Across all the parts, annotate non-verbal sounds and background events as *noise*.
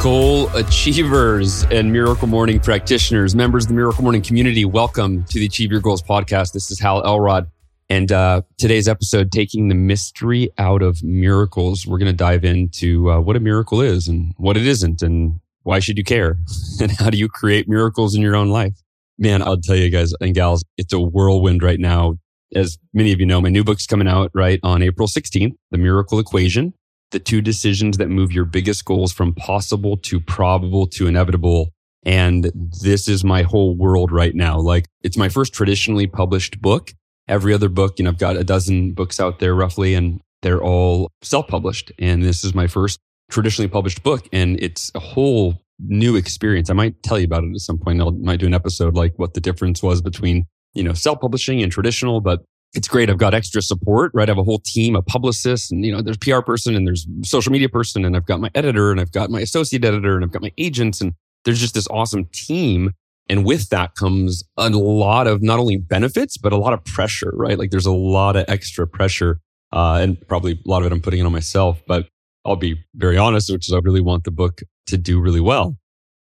goal achievers and Miracle Morning practitioners, members of the Miracle Morning community, welcome to the Achieve Your Goals podcast. This is Hal Elrod. And uh, today's episode, taking the mystery out of miracles, we're going to dive into uh, what a miracle is and what it isn't, and why should you care, *laughs* and how do you create miracles in your own life. Man, I'll tell you guys and gals, it's a whirlwind right now. As many of you know, my new book's coming out right on April 16th, The Miracle Equation the two decisions that move your biggest goals from possible to probable to inevitable. And this is my whole world right now. Like it's my first traditionally published book. Every other book, you know, I've got a dozen books out there roughly, and they're all self published. And this is my first traditionally published book. And it's a whole new experience. I might tell you about it at some point. I might do an episode like what the difference was between, you know, self publishing and traditional, but it's great. I've got extra support, right? I have a whole team, a publicist, and you know, there's PR person and there's social media person, and I've got my editor and I've got my associate editor and I've got my agents, and there's just this awesome team. And with that comes a lot of not only benefits, but a lot of pressure, right? Like there's a lot of extra pressure. Uh, and probably a lot of it I'm putting it on myself, but I'll be very honest, which is I really want the book to do really well.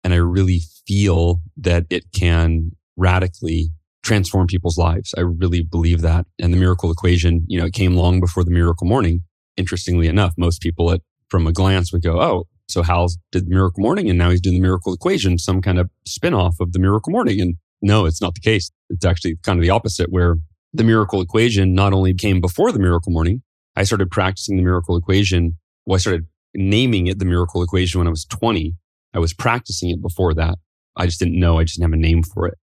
And I really feel that it can radically transform people's lives. I really believe that. And the miracle equation, you know, it came long before the miracle morning. Interestingly enough, most people at, from a glance would go, Oh, so Hal did the miracle morning and now he's doing the miracle equation, some kind of spin-off of the miracle morning. And no, it's not the case. It's actually kind of the opposite where the miracle equation not only came before the miracle morning, I started practicing the miracle equation. Well, I started naming it the miracle equation when I was 20. I was practicing it before that. I just didn't know. I just didn't have a name for it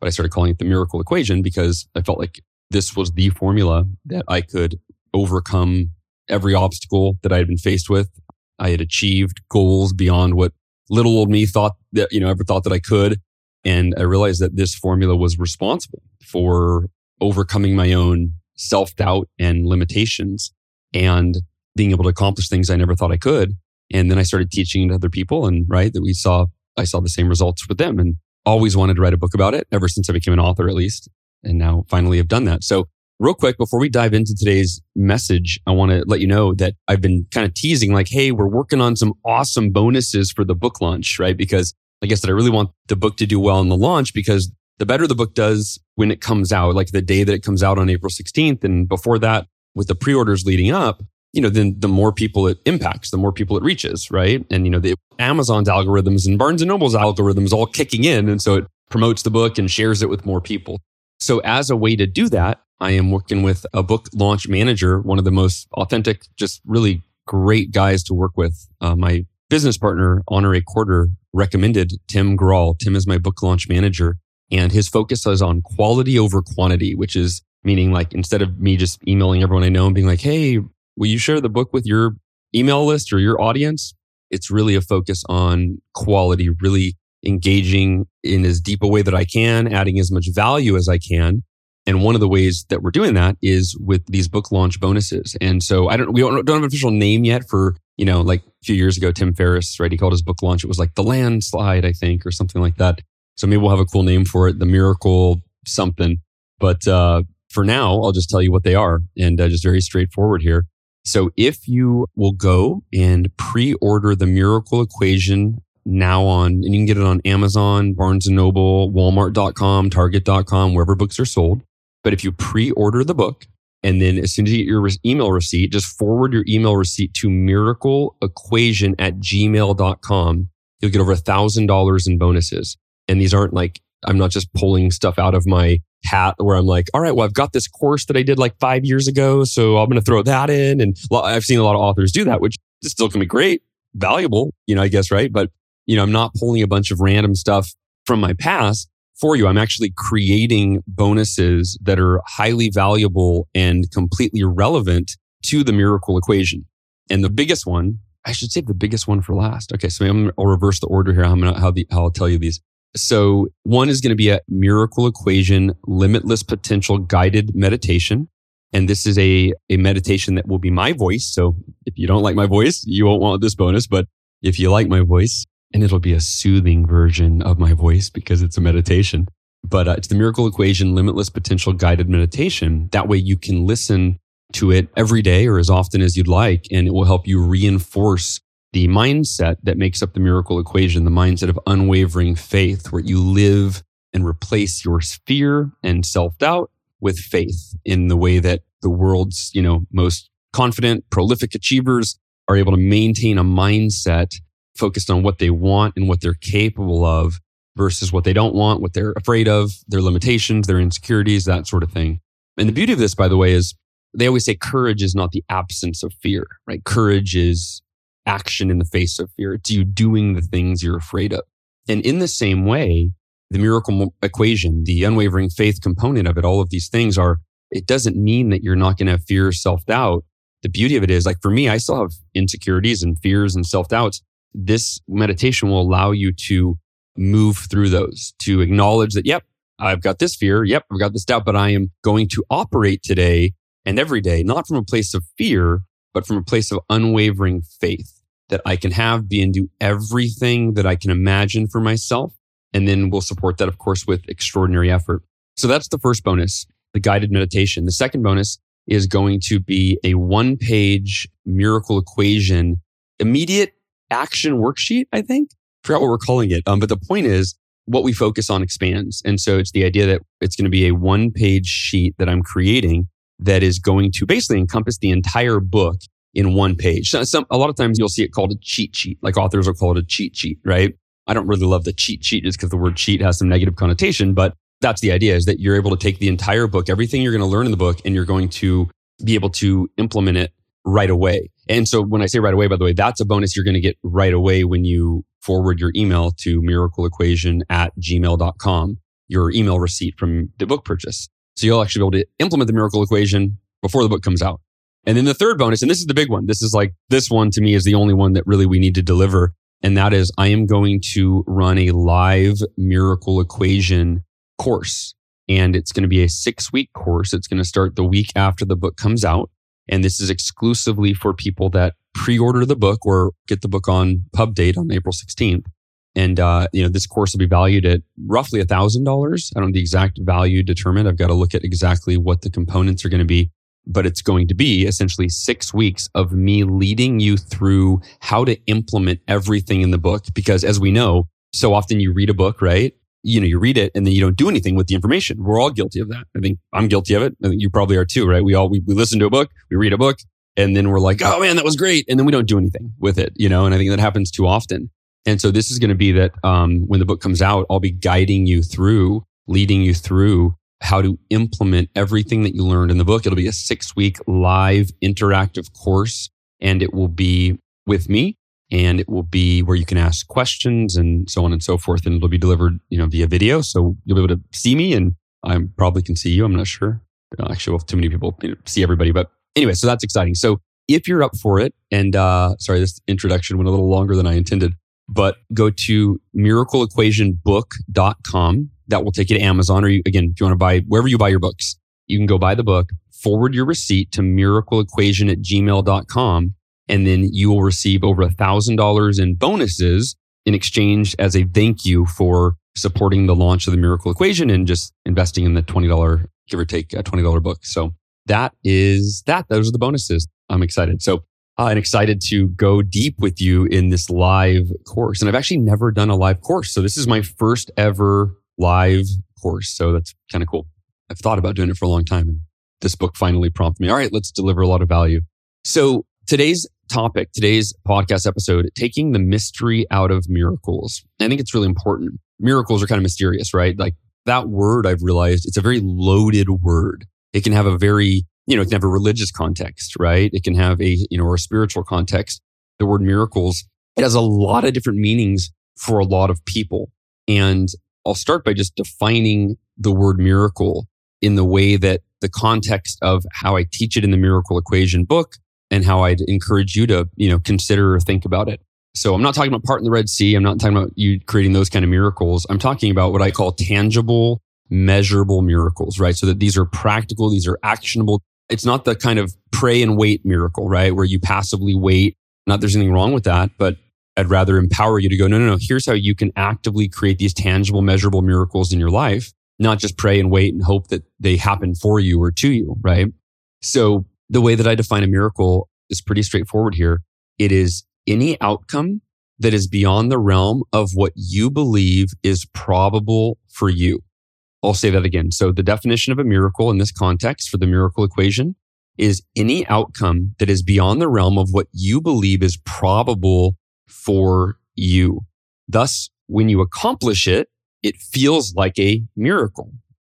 but I started calling it the miracle equation because I felt like this was the formula that I could overcome every obstacle that I had been faced with. I had achieved goals beyond what little old me thought that, you know, ever thought that I could. And I realized that this formula was responsible for overcoming my own self doubt and limitations and being able to accomplish things I never thought I could. And then I started teaching to other people and right that we saw, I saw the same results with them. And always wanted to write a book about it ever since I became an author, at least. And now finally have done that. So real quick, before we dive into today's message, I want to let you know that I've been kind of teasing like, Hey, we're working on some awesome bonuses for the book launch, right? Because like I said, I really want the book to do well in the launch because the better the book does when it comes out, like the day that it comes out on April 16th. And before that, with the pre-orders leading up, you know, then the more people it impacts, the more people it reaches, right? And, you know, the Amazon's algorithms and Barnes and Noble's algorithms all kicking in. And so it promotes the book and shares it with more people. So as a way to do that, I am working with a book launch manager, one of the most authentic, just really great guys to work with. Uh, my business partner, Honorée Corder, recommended Tim Grahl. Tim is my book launch manager and his focus is on quality over quantity, which is meaning like instead of me just emailing everyone I know and being like, Hey, will you share the book with your email list or your audience? It's really a focus on quality, really engaging in as deep a way that I can, adding as much value as I can. And one of the ways that we're doing that is with these book launch bonuses. And so I don't, we don't, don't have an official name yet for, you know, like a few years ago, Tim Ferriss, right? He called his book launch. It was like the landslide, I think, or something like that. So maybe we'll have a cool name for it, the miracle something. But, uh, for now, I'll just tell you what they are and uh, just very straightforward here. So if you will go and pre-order the miracle equation now on, and you can get it on Amazon, Barnes and Noble, Walmart.com, Target.com, wherever books are sold. But if you pre-order the book and then as soon as you get your email receipt, just forward your email receipt to miracleequation at gmail.com. You'll get over a thousand dollars in bonuses. And these aren't like, I'm not just pulling stuff out of my hat where I'm like, all right, well, I've got this course that I did like five years ago. So I'm going to throw that in. And I've seen a lot of authors do that, which still can be great, valuable, you know, I guess, right? But, you know, I'm not pulling a bunch of random stuff from my past for you. I'm actually creating bonuses that are highly valuable and completely relevant to the miracle equation. And the biggest one I should save the biggest one for last. Okay, so I'm, I'll reverse the order here. I'm how, the, how I'll tell you these. So one is going to be a miracle equation, limitless potential guided meditation. And this is a, a meditation that will be my voice. So if you don't like my voice, you won't want this bonus. But if you like my voice, and it'll be a soothing version of my voice because it's a meditation. But uh, it's the miracle equation, limitless potential guided meditation. That way you can listen to it every day or as often as you'd like, and it will help you reinforce the mindset that makes up the miracle equation, the mindset of unwavering faith, where you live and replace your fear and self doubt with faith in the way that the world's, you know, most confident, prolific achievers are able to maintain a mindset focused on what they want and what they're capable of versus what they don't want, what they're afraid of, their limitations, their insecurities, that sort of thing. And the beauty of this, by the way, is they always say courage is not the absence of fear, right? Courage is action in the face of fear. It's you doing the things you're afraid of. And in the same way, the miracle equation, the unwavering faith component of it, all of these things are, it doesn't mean that you're not going to have fear, self doubt. The beauty of it is like for me, I still have insecurities and fears and self doubts. This meditation will allow you to move through those, to acknowledge that, yep, I've got this fear. Yep, I've got this doubt, but I am going to operate today and every day, not from a place of fear, but from a place of unwavering faith that I can have, be and do everything that I can imagine for myself. And then we'll support that, of course, with extraordinary effort. So that's the first bonus, the guided meditation. The second bonus is going to be a one page miracle equation, immediate action worksheet, I think. I forgot what we're calling it. Um, but the point is what we focus on expands. And so it's the idea that it's going to be a one page sheet that I'm creating that is going to basically encompass the entire book in one page. So some, a lot of times you'll see it called a cheat sheet, like authors will call it a cheat sheet, right? I don't really love the cheat sheet just because the word cheat has some negative connotation, but that's the idea is that you're able to take the entire book, everything you're going to learn in the book, and you're going to be able to implement it right away. And so when I say right away, by the way, that's a bonus you're going to get right away when you forward your email to miracleequation at gmail.com, your email receipt from the book purchase. So you'll actually be able to implement the miracle equation before the book comes out. And then the third bonus, and this is the big one. This is like, this one to me is the only one that really we need to deliver. And that is I am going to run a live miracle equation course. And it's going to be a six week course. It's going to start the week after the book comes out. And this is exclusively for people that pre-order the book or get the book on pub date on April 16th. And, uh, you know, this course will be valued at roughly a thousand dollars. I don't have the exact value determined. I've got to look at exactly what the components are going to be, but it's going to be essentially six weeks of me leading you through how to implement everything in the book. Because as we know, so often you read a book, right? You know, you read it and then you don't do anything with the information. We're all guilty of that. I think I'm guilty of it. I think you probably are too, right? We all, we, we listen to a book, we read a book, and then we're like, oh man, that was great. And then we don't do anything with it, you know, and I think that happens too often. And so this is going to be that um, when the book comes out, I'll be guiding you through, leading you through how to implement everything that you learned in the book. It'll be a six week live interactive course and it will be with me and it will be where you can ask questions and so on and so forth. And it'll be delivered, you know, via video. So you'll be able to see me and I probably can see you. I'm not sure. Actually, well, too many people see everybody, but anyway, so that's exciting. So if you're up for it, and uh, sorry, this introduction went a little longer than I intended, but go to miracleequationbook.com. That will take you to Amazon, or you, again, if you want to buy wherever you buy your books, you can go buy the book, forward your receipt to miracleequation at gmail.com, and then you will receive over a thousand dollars in bonuses in exchange as a thank you for supporting the launch of the miracle equation and just investing in the $20, give or take a $20 book. So that is that. Those are the bonuses. I'm excited. So uh, and excited to go deep with you in this live course. And I've actually never done a live course. So this is my first ever live course. So that's kind of cool. I've thought about doing it for a long time. And this book finally prompted me. All right, let's deliver a lot of value. So today's topic, today's podcast episode, taking the mystery out of miracles. I think it's really important. Miracles are kind of mysterious, right? Like that word I've realized it's a very loaded word. It can have a very you know, it can have a religious context, right? It can have a, you know, or a spiritual context. The word miracles, it has a lot of different meanings for a lot of people. And I'll start by just defining the word miracle in the way that the context of how I teach it in the miracle equation book and how I'd encourage you to, you know, consider or think about it. So I'm not talking about part in the Red Sea. I'm not talking about you creating those kind of miracles. I'm talking about what I call tangible, measurable miracles, right? So that these are practical, these are actionable. It's not the kind of pray and wait miracle, right? Where you passively wait. Not there's anything wrong with that, but I'd rather empower you to go, no, no, no. Here's how you can actively create these tangible, measurable miracles in your life, not just pray and wait and hope that they happen for you or to you, right? So the way that I define a miracle is pretty straightforward here. It is any outcome that is beyond the realm of what you believe is probable for you. I'll say that again. So the definition of a miracle in this context for the miracle equation is any outcome that is beyond the realm of what you believe is probable for you. Thus, when you accomplish it, it feels like a miracle.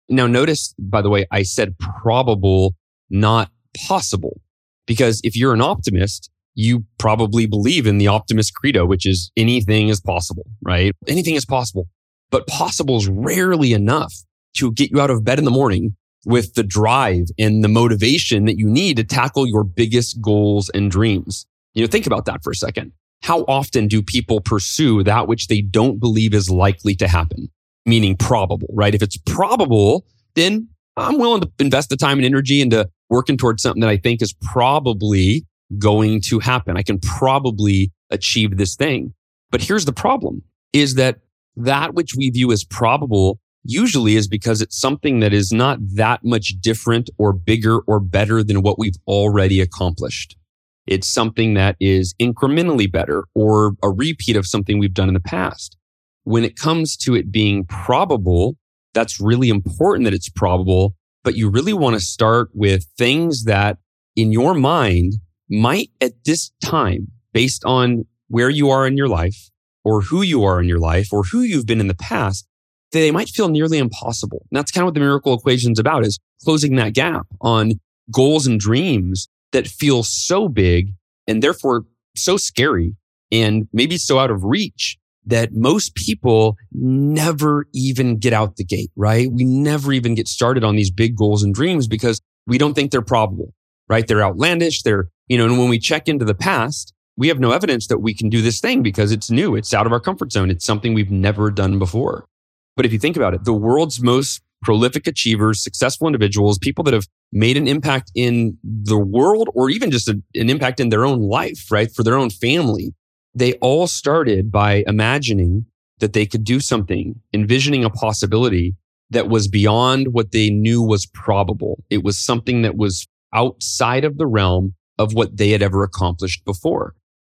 Now, notice, by the way, I said probable, not possible. Because if you're an optimist, you probably believe in the optimist credo, which is anything is possible, right? Anything is possible. But possible is rarely enough to get you out of bed in the morning with the drive and the motivation that you need to tackle your biggest goals and dreams. You know, think about that for a second. How often do people pursue that which they don't believe is likely to happen? Meaning probable, right? If it's probable, then I'm willing to invest the time and energy into working towards something that I think is probably going to happen. I can probably achieve this thing. But here's the problem is that that which we view as probable usually is because it's something that is not that much different or bigger or better than what we've already accomplished. It's something that is incrementally better or a repeat of something we've done in the past. When it comes to it being probable, that's really important that it's probable, but you really want to start with things that in your mind might at this time, based on where you are in your life or who you are in your life or who you've been in the past, they might feel nearly impossible. And that's kind of what the miracle equation is about is closing that gap on goals and dreams that feel so big and therefore so scary and maybe so out of reach that most people never even get out the gate, right? We never even get started on these big goals and dreams because we don't think they're probable, right? They're outlandish. They're you know, and when we check into the past, we have no evidence that we can do this thing because it's new. It's out of our comfort zone. It's something we've never done before. But if you think about it, the world's most prolific achievers, successful individuals, people that have made an impact in the world or even just a, an impact in their own life, right? For their own family. They all started by imagining that they could do something, envisioning a possibility that was beyond what they knew was probable. It was something that was outside of the realm of what they had ever accomplished before.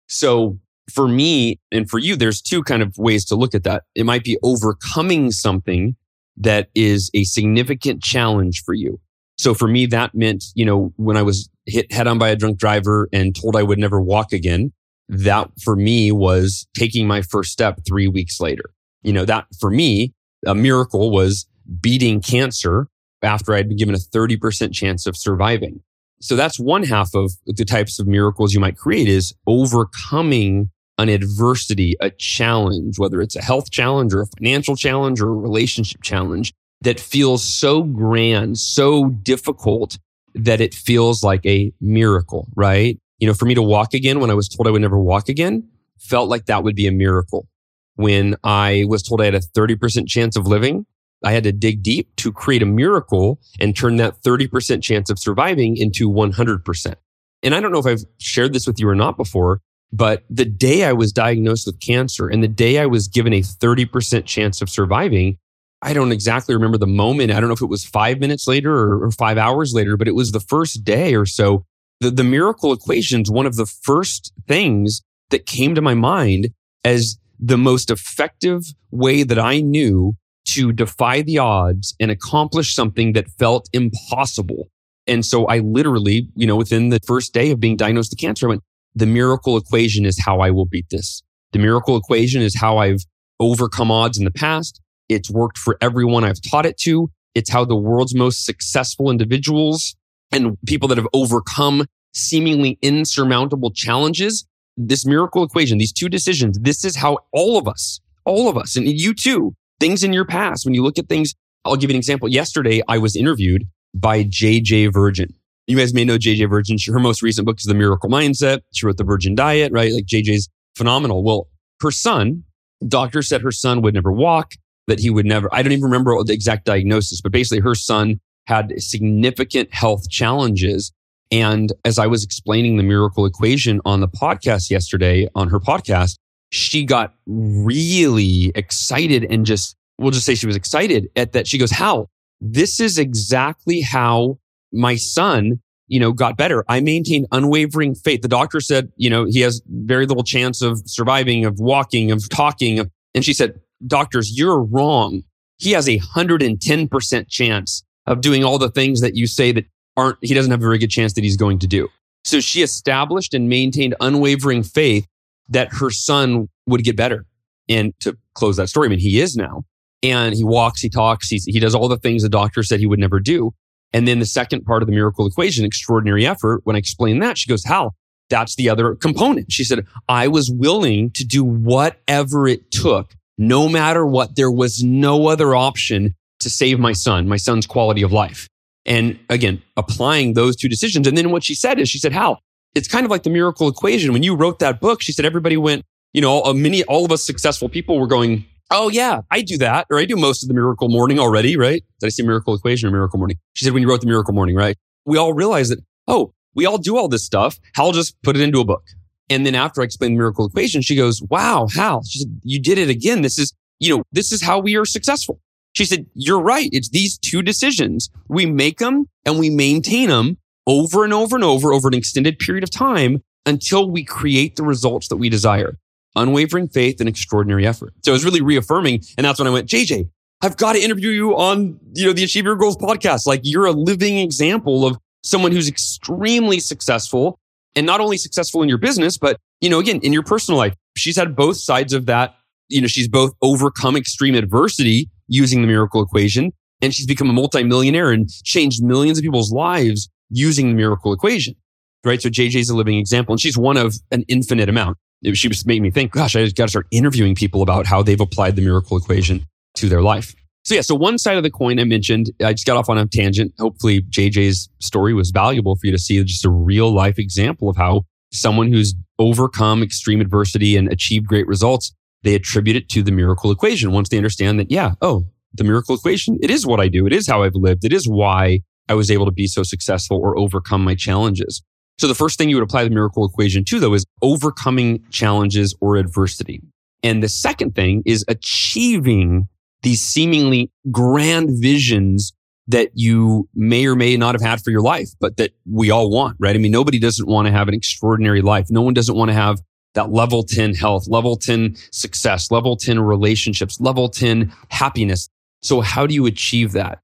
So for me and for you, there's two kind of ways to look at that. It might be overcoming something that is a significant challenge for you. So for me, that meant, you know, when I was hit head on by a drunk driver and told I would never walk again, that for me was taking my first step three weeks later. You know, that for me, a miracle was beating cancer after I'd been given a 30% chance of surviving. So that's one half of the types of miracles you might create is overcoming an adversity, a challenge, whether it's a health challenge or a financial challenge or a relationship challenge that feels so grand, so difficult that it feels like a miracle, right? You know, for me to walk again when I was told I would never walk again felt like that would be a miracle. When I was told I had a 30% chance of living, I had to dig deep to create a miracle and turn that 30% chance of surviving into 100%. And I don't know if I've shared this with you or not before, but the day I was diagnosed with cancer and the day I was given a 30% chance of surviving, I don't exactly remember the moment. I don't know if it was five minutes later or, five hours later, but it was the first day or so. The, the miracle equation is one of the first things that came to my mind as the most effective way that I knew to defy the odds and accomplish something that felt impossible. And so I literally, you know, within the first day of being diagnosed with cancer, I went, the miracle equation is how I will beat this. The miracle equation is how I've overcome odds in the past. It's worked for everyone I've taught it to. It's how the world's most successful individuals and people that have overcome seemingly insurmountable challenges. This miracle equation, these two decisions, this is how all of us, all of us, and you too, things in your past. When you look at things, I'll give you an example. Yesterday, I was interviewed by JJ Virgin. You guys may know JJ Virgin. Her most recent book is The Miracle Mindset. She wrote The Virgin Diet, right? Like JJ's phenomenal. Well, her son, doctor said her son would never walk, that he would never, I don't even remember the exact diagnosis, but basically her son had significant health challenges. And as I was explaining the miracle equation on the podcast yesterday on her podcast, she got really excited and just, we'll just say she was excited at that. She goes, How? this is exactly how my son, you know, got better. I maintained unwavering faith. The doctor said, you know, he has very little chance of surviving, of walking, of talking. And she said, doctors, you're wrong. He has a 110% chance of doing all the things that you say that aren't, he doesn't have a very good chance that he's going to do. So she established and maintained unwavering faith that her son would get better. And to close that story, I mean, he is now. And he walks, he talks, he does all the things the doctor said he would never do. And then the second part of the miracle equation, extraordinary effort, when I explained that, she goes, Hal, that's the other component. She said, I was willing to do whatever it took, no matter what. There was no other option to save my son, my son's quality of life. And again, applying those two decisions. And then what she said is, she said, Hal, it's kind of like the miracle equation. When you wrote that book, she said, everybody went, you know, many, all of us successful people were going, Oh yeah, I do that, or I do most of the miracle morning already, right? Did I say miracle equation or miracle morning? She said, when you wrote the miracle morning, right? We all realized that, oh, we all do all this stuff. Hal just put it into a book. And then after I explained the miracle equation, she goes, wow, Hal, she said, you did it again. This is, you know, this is how we are successful. She said, you're right. It's these two decisions. We make them and we maintain them over and over and over over an extended period of time until we create the results that we desire unwavering faith and extraordinary effort. So it was really reaffirming. And that's when I went, JJ, I've got to interview you on, you know, the Achieve Your Goals podcast. Like you're a living example of someone who's extremely successful and not only successful in your business, but, you know, again, in your personal life. She's had both sides of that. You know, she's both overcome extreme adversity using the miracle equation and she's become a multimillionaire and changed millions of people's lives using the miracle equation. Right. So JJ's a living example and she's one of an infinite amount it, she was making me think, gosh, I just got to start interviewing people about how they've applied the miracle equation to their life. So yeah, so one side of the coin I mentioned, I just got off on a tangent. Hopefully JJ's story was valuable for you to see just a real life example of how someone who's overcome extreme adversity and achieved great results, they attribute it to the miracle equation once they understand that, yeah, oh, the miracle equation, it is what I do. It is how I've lived. It is why I was able to be so successful or overcome my challenges. So the first thing you would apply the miracle equation to though is overcoming challenges or adversity. And the second thing is achieving these seemingly grand visions that you may or may not have had for your life, but that we all want, right? I mean, nobody doesn't want to have an extraordinary life. No one doesn't want to have that level 10 health, level 10 success, level 10 relationships, level 10 happiness. So how do you achieve that?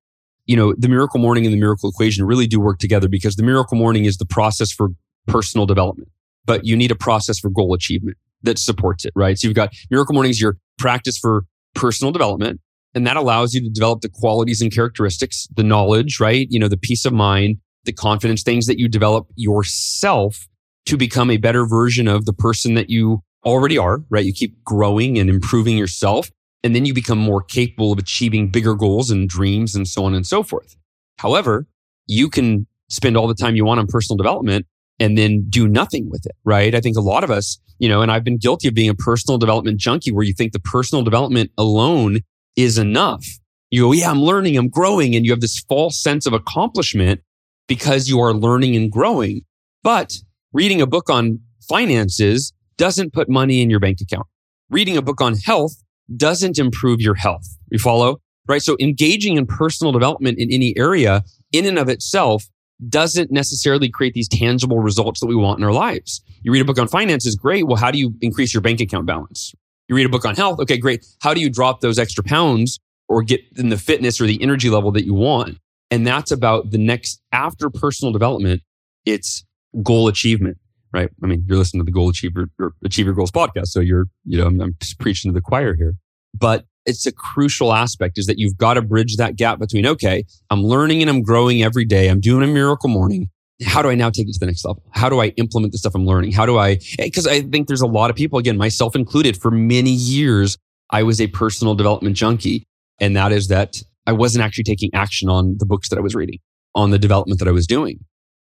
You know, the miracle morning and the miracle equation really do work together because the miracle morning is the process for personal development, but you need a process for goal achievement that supports it, right? So you've got miracle mornings, your practice for personal development, and that allows you to develop the qualities and characteristics, the knowledge, right? You know, the peace of mind, the confidence, things that you develop yourself to become a better version of the person that you already are, right? You keep growing and improving yourself and then you become more capable of achieving bigger goals and dreams and so on and so forth. However, you can spend all the time you want on personal development and then do nothing with it, right? I think a lot of us, you know, and I've been guilty of being a personal development junkie where you think the personal development alone is enough. You go, yeah, I'm learning, I'm growing. And you have this false sense of accomplishment because you are learning and growing. But reading a book on finances doesn't put money in your bank account. Reading a book on health doesn't improve your health. You follow? Right. So engaging in personal development in any area in and of itself doesn't necessarily create these tangible results that we want in our lives. You read a book on finances, great. Well, how do you increase your bank account balance? You read a book on health, okay, great. How do you drop those extra pounds or get in the fitness or the energy level that you want? And that's about the next after personal development. It's goal achievement right? I mean, you're listening to the Goal Achiever or Achieve Your Goals podcast, so you're, you know, I'm, I'm preaching to the choir here. But it's a crucial aspect is that you've got to bridge that gap between, okay, I'm learning and I'm growing every day. I'm doing a miracle morning. How do I now take it to the next level? How do I implement the stuff I'm learning? How do I, eh, because I think there's a lot of people, again, myself included, for many years, I was a personal development junkie. And that is that I wasn't actually taking action on the books that I was reading, on the development that I was doing.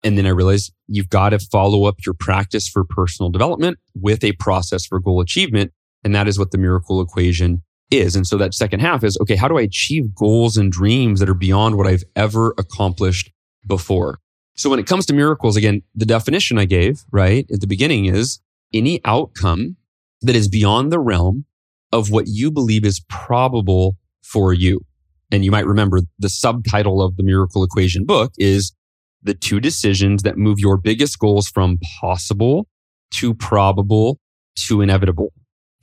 And then I realized you've got to follow up your practice for personal development with a process for goal achievement. And that is what the miracle equation is. And so that second half is, okay, how do I achieve goals and dreams that are beyond what I've ever accomplished before? So when it comes to miracles, again, the definition I gave, right, at the beginning is any outcome that is beyond the realm of what you believe is probable for you. And you might remember the subtitle of the miracle equation book is the two decisions that move your biggest goals from possible to probable to inevitable.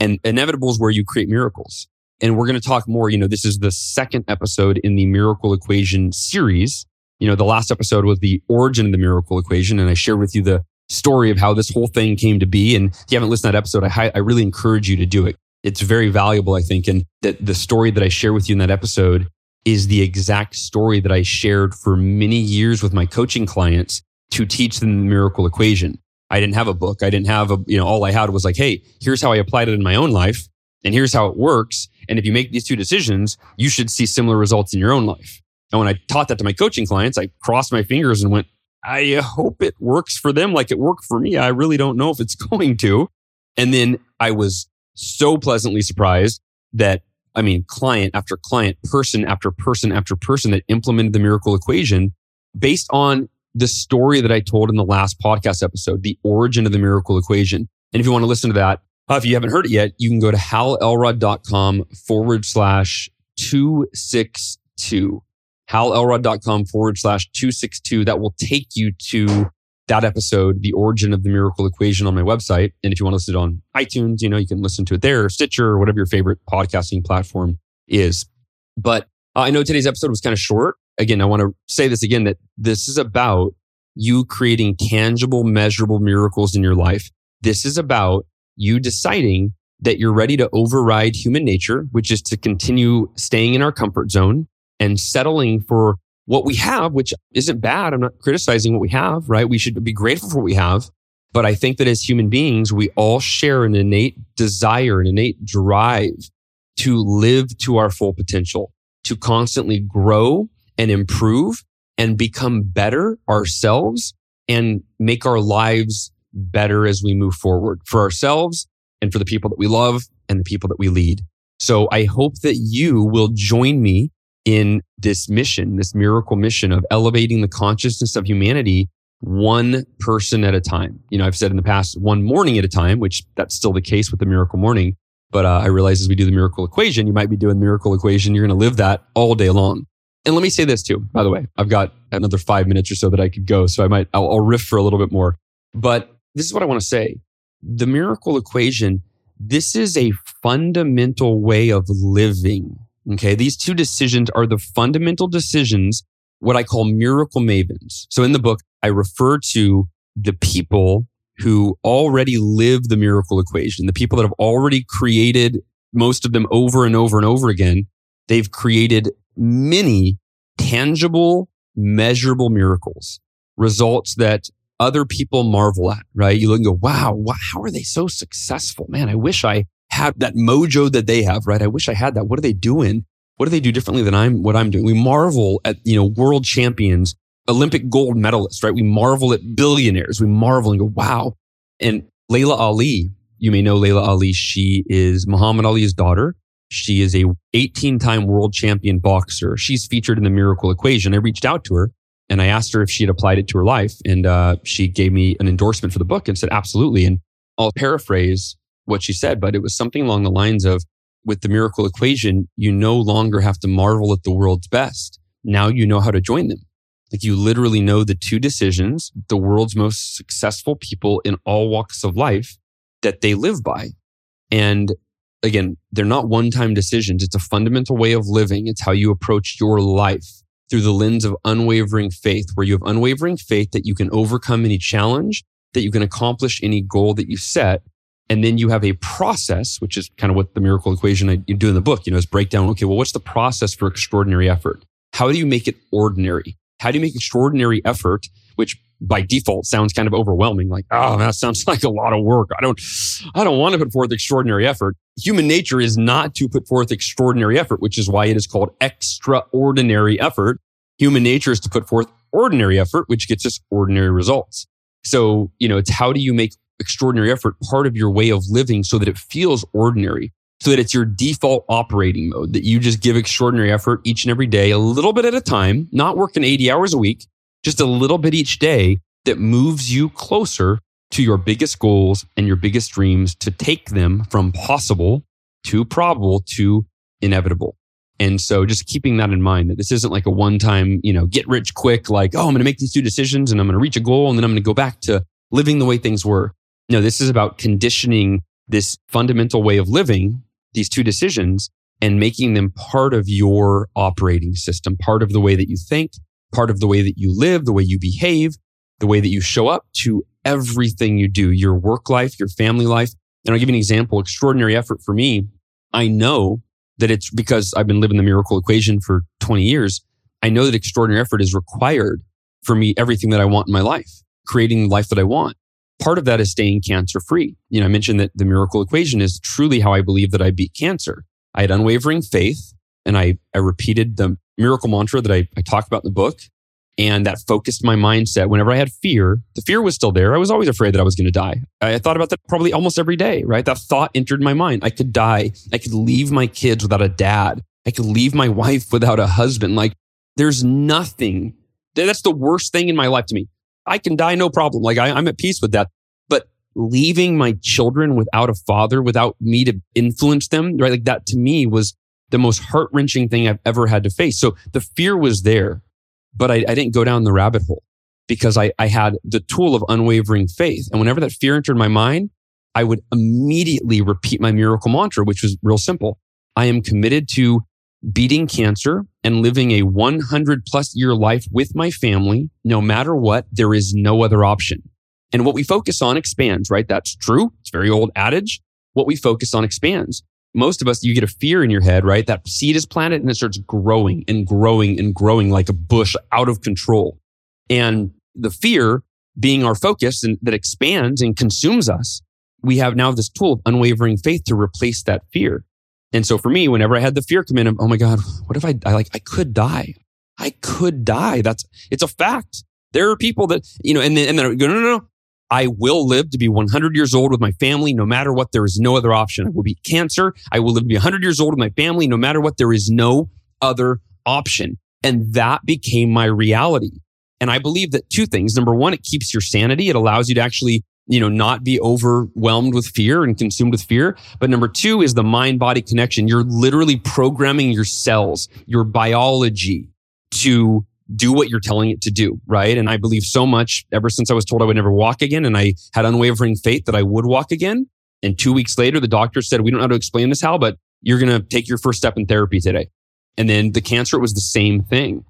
And inevitable is where you create miracles. And we're going to talk more. You know, this is the second episode in the miracle equation series. You know, the last episode was the origin of the miracle equation. And I shared with you the story of how this whole thing came to be. And if you haven't listened to that episode, I, I really encourage you to do it. It's very valuable, I think. And that the story that I share with you in that episode is the exact story that I shared for many years with my coaching clients to teach them the miracle equation. I didn't have a book. I didn't have a, you know, all I had was like, Hey, here's how I applied it in my own life. And here's how it works. And if you make these two decisions, you should see similar results in your own life. And when I taught that to my coaching clients, I crossed my fingers and went, I hope it works for them like it worked for me. I really don't know if it's *laughs* going to. And then I was so pleasantly surprised that, I mean, client after client, person after person after person that implemented the miracle equation based on the story that I told in the last podcast episode, the origin of the miracle equation. And if you want to listen to that, uh, if you haven't heard it yet, you can go to halelrod.com forward slash 262. halelrod.com forward slash 262. That will take you to that episode, the origin of the miracle equation on my website. And if you want to listen it on iTunes, you know, you can listen to it there, Stitcher, or whatever your favorite podcasting platform is. But uh, I know today's episode was kind of short. Again, I want to say this again that this is about you creating tangible, measurable miracles in your life. This is about you deciding that you're ready to override human nature, which is to continue staying in our comfort zone and settling for what we have, which isn't bad. I'm not criticizing what we have, right? We should be grateful for what we have. But I think that as human beings, we all share an innate desire, an innate drive to live to our full potential, to constantly grow and improve and become better ourselves and make our lives better as we move forward for ourselves and for the people that we love and the people that we lead. So I hope that you will join me in this mission, this miracle mission of elevating the consciousness of humanity one person at a time. You know, I've said in the past, one morning at a time, which that's still the case with the miracle morning. But uh, I realize as we do the miracle equation, you might be doing the miracle equation. You're going to live that all day long. And let me say this too, by the way, I've got another five minutes or so that I could go. So I might, I'll, I'll riff for a little bit more. But this is what I want to say. The miracle equation, this is a fundamental way of living Okay. These two decisions are the fundamental decisions, what I call miracle mavens. So in the book, I refer to the people who already live the miracle equation, the people that have already created most of them over and over and over again. They've created many tangible, measurable miracles, results that other people marvel at, right? You look and go, wow, how are they so successful? Man, I wish I had that mojo that they have, right? I wish I had that. What are they doing? What do they do differently than I'm, what I'm doing? We marvel at, you know, world champions, Olympic gold medalists, right? We marvel at billionaires. We marvel and go, wow. And Laila Ali, you may know Laila Ali. She is Muhammad Ali's daughter. She is a 18 time world champion boxer. She's featured in the miracle equation. I reached out to her and I asked her if she had applied it to her life. And uh, she gave me an endorsement for the book and said, absolutely. And I'll paraphrase what she said, but it was something along the lines of with the miracle equation, you no longer have to marvel at the world's best. Now you know how to join them. Like you literally know the two decisions, the world's most successful people in all walks of life that they live by. And again, they're not one time decisions. It's a fundamental way of living. It's how you approach your life through the lens of unwavering faith, where you have unwavering faith that you can overcome any challenge, that you can accomplish any goal that you set, and then you have a process, which is kind of what the miracle equation I do in the book, you know, is break down, okay, well, what's the process for extraordinary effort? How do you make it ordinary? How do you make extraordinary effort, which by default sounds kind of overwhelming, like, oh, that sounds *laughs* like a lot of work. I don't, I don't want to put forth extraordinary effort. Human nature is not to put forth extraordinary effort, which is why it is called extraordinary effort. Human nature is to put forth ordinary effort, which gets us ordinary results. So, you know, it's how do you make extraordinary effort part of your way of living so that it feels ordinary, so that it's your default operating mode, that you just give extraordinary effort each and every day, a little bit at a time, not working 80 hours a week, just a little bit each day that moves you closer to your biggest goals and your biggest dreams to take them from possible to probable to inevitable. And so just keeping that in mind that this isn't like a one time, you know, get rich quick, like, oh, I'm going to make these two decisions and I'm going to reach a goal and then I'm going to go back to living the way things were. No, this is about conditioning this fundamental way of living, these two decisions and making them part of your operating system, part of the way that you think, part of the way that you live, the way you behave, the way that you show up to everything you do, your work life, your family life. And I'll give you an example, extraordinary effort for me. I know that it's because I've been living the miracle equation for 20 years. I know that extraordinary effort is required for me, everything that I want in my life, creating the life that I want. Part of that is staying cancer free. You know, I mentioned that the miracle equation is truly how I believe that I beat cancer. I had unwavering faith and I, I repeated the miracle mantra that I, I talk about in the book. And that focused my mindset. Whenever I had fear, the fear was still there. I was always afraid that I was going to die. I thought about that probably almost every day, right? That thought entered my mind. I could die. I could leave my kids without a dad. I could leave my wife without a husband. Like there's nothing. That's the worst thing in my life to me. I can die, no problem. Like I, I'm at peace with that. But leaving my children without a father, without me to influence them, right? Like that to me was the most heart wrenching thing I've ever had to face. So the fear was there but I, I didn't go down the rabbit hole because I, I had the tool of unwavering faith. And whenever that fear entered my mind, I would immediately repeat my miracle mantra, which was real simple. I am committed to beating cancer and living a 100 plus year life with my family. No matter what, there is no other option. And what we focus on expands, right? That's true. It's very old adage. What we focus on expands most of us, you get a fear in your head, right? That seed is planted and it starts growing and growing and growing like a bush out of control. And the fear being our focus and that expands and consumes us, we have now this tool of unwavering faith to replace that fear. And so for me, whenever I had the fear come in, of, oh my God, what if I, I like, I could die. I could die. That's, it's a fact. There are people that, you know, and then, and then go, no, no, no. I will live to be 100 years old with my family no matter what. There is no other option. I will beat cancer. I will live to be 100 years old with my family no matter what. There is no other option. And that became my reality. And I believe that two things. Number one, it keeps your sanity. It allows you to actually, you know, not be overwhelmed with fear and consumed with fear. But number two is the mind body connection. You're literally programming your cells, your biology to do what you're telling it to do, right? And I believe so much ever since I was told I would never walk again and I had unwavering faith that I would walk again. And two weeks later, the doctor said, we don't know how to explain this, Hal, but you're going to take your first step in therapy today. And then the cancer it was the same thing.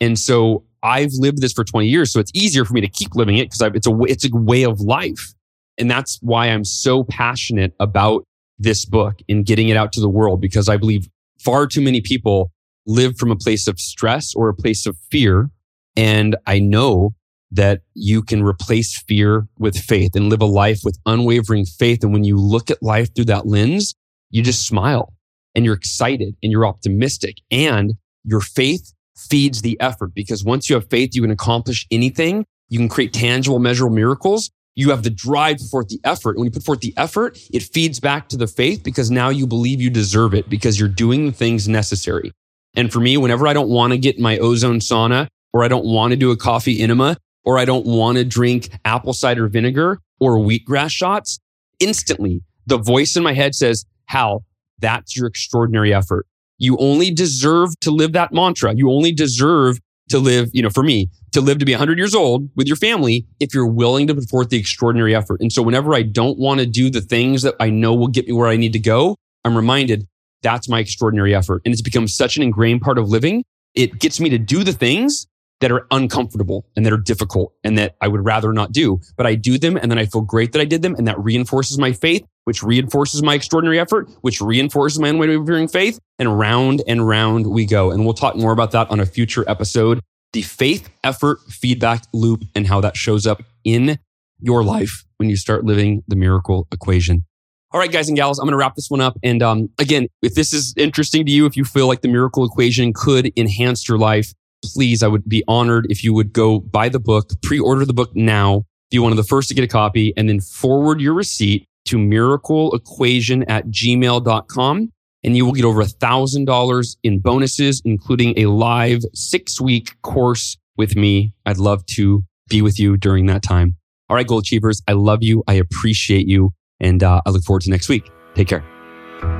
And so I've lived this for 20 years. So it's easier for me to keep living it because it's a, it's a way of life. And that's why I'm so passionate about this book and getting it out to the world because I believe far too many people live from a place of stress or a place of fear. And I know that you can replace fear with faith and live a life with unwavering faith. And when you look at life through that lens, you just smile and you're excited and you're optimistic and your faith feeds the effort because once you have faith, you can accomplish anything. You can create tangible, measurable miracles. You have the drive to put forth the effort. When you put forth the effort, it feeds back to the faith because now you believe you deserve it because you're doing the things necessary. And for me, whenever I don't want to get my ozone sauna or I don't want to do a coffee enema or I don't want to drink apple cider vinegar or wheatgrass shots, instantly the voice in my head says, Hal, that's your extraordinary effort. You only deserve to live that mantra. You only deserve to live, you know, for me, to live to be 100 years old with your family if you're willing to put forth the extraordinary effort. And so whenever I don't want to do the things that I know will get me where I need to go, I'm reminded that's my extraordinary effort. And it's become such an ingrained part of living. It gets me to do the things that are uncomfortable and that are difficult and that I would rather not do, but I do them and then I feel great that I did them. And that reinforces my faith, which reinforces my extraordinary effort, which reinforces my unwavering faith. And round and round we go. And we'll talk more about that on a future episode. The faith effort feedback loop and how that shows up in your life when you start living the miracle equation. All right, guys and gals, I'm going to wrap this one up. And um, again, if this is interesting to you, if you feel like the miracle equation could enhance your life, please, I would be honored if you would go buy the book, pre order the book now, be one of the first to get a copy, and then forward your receipt to miracleequation at gmail.com. And you will get over a thousand dollars in bonuses, including a live six week course with me. I'd love to be with you during that time. All right, goal achievers, I love you. I appreciate you. And uh, I look forward to next week. Take care.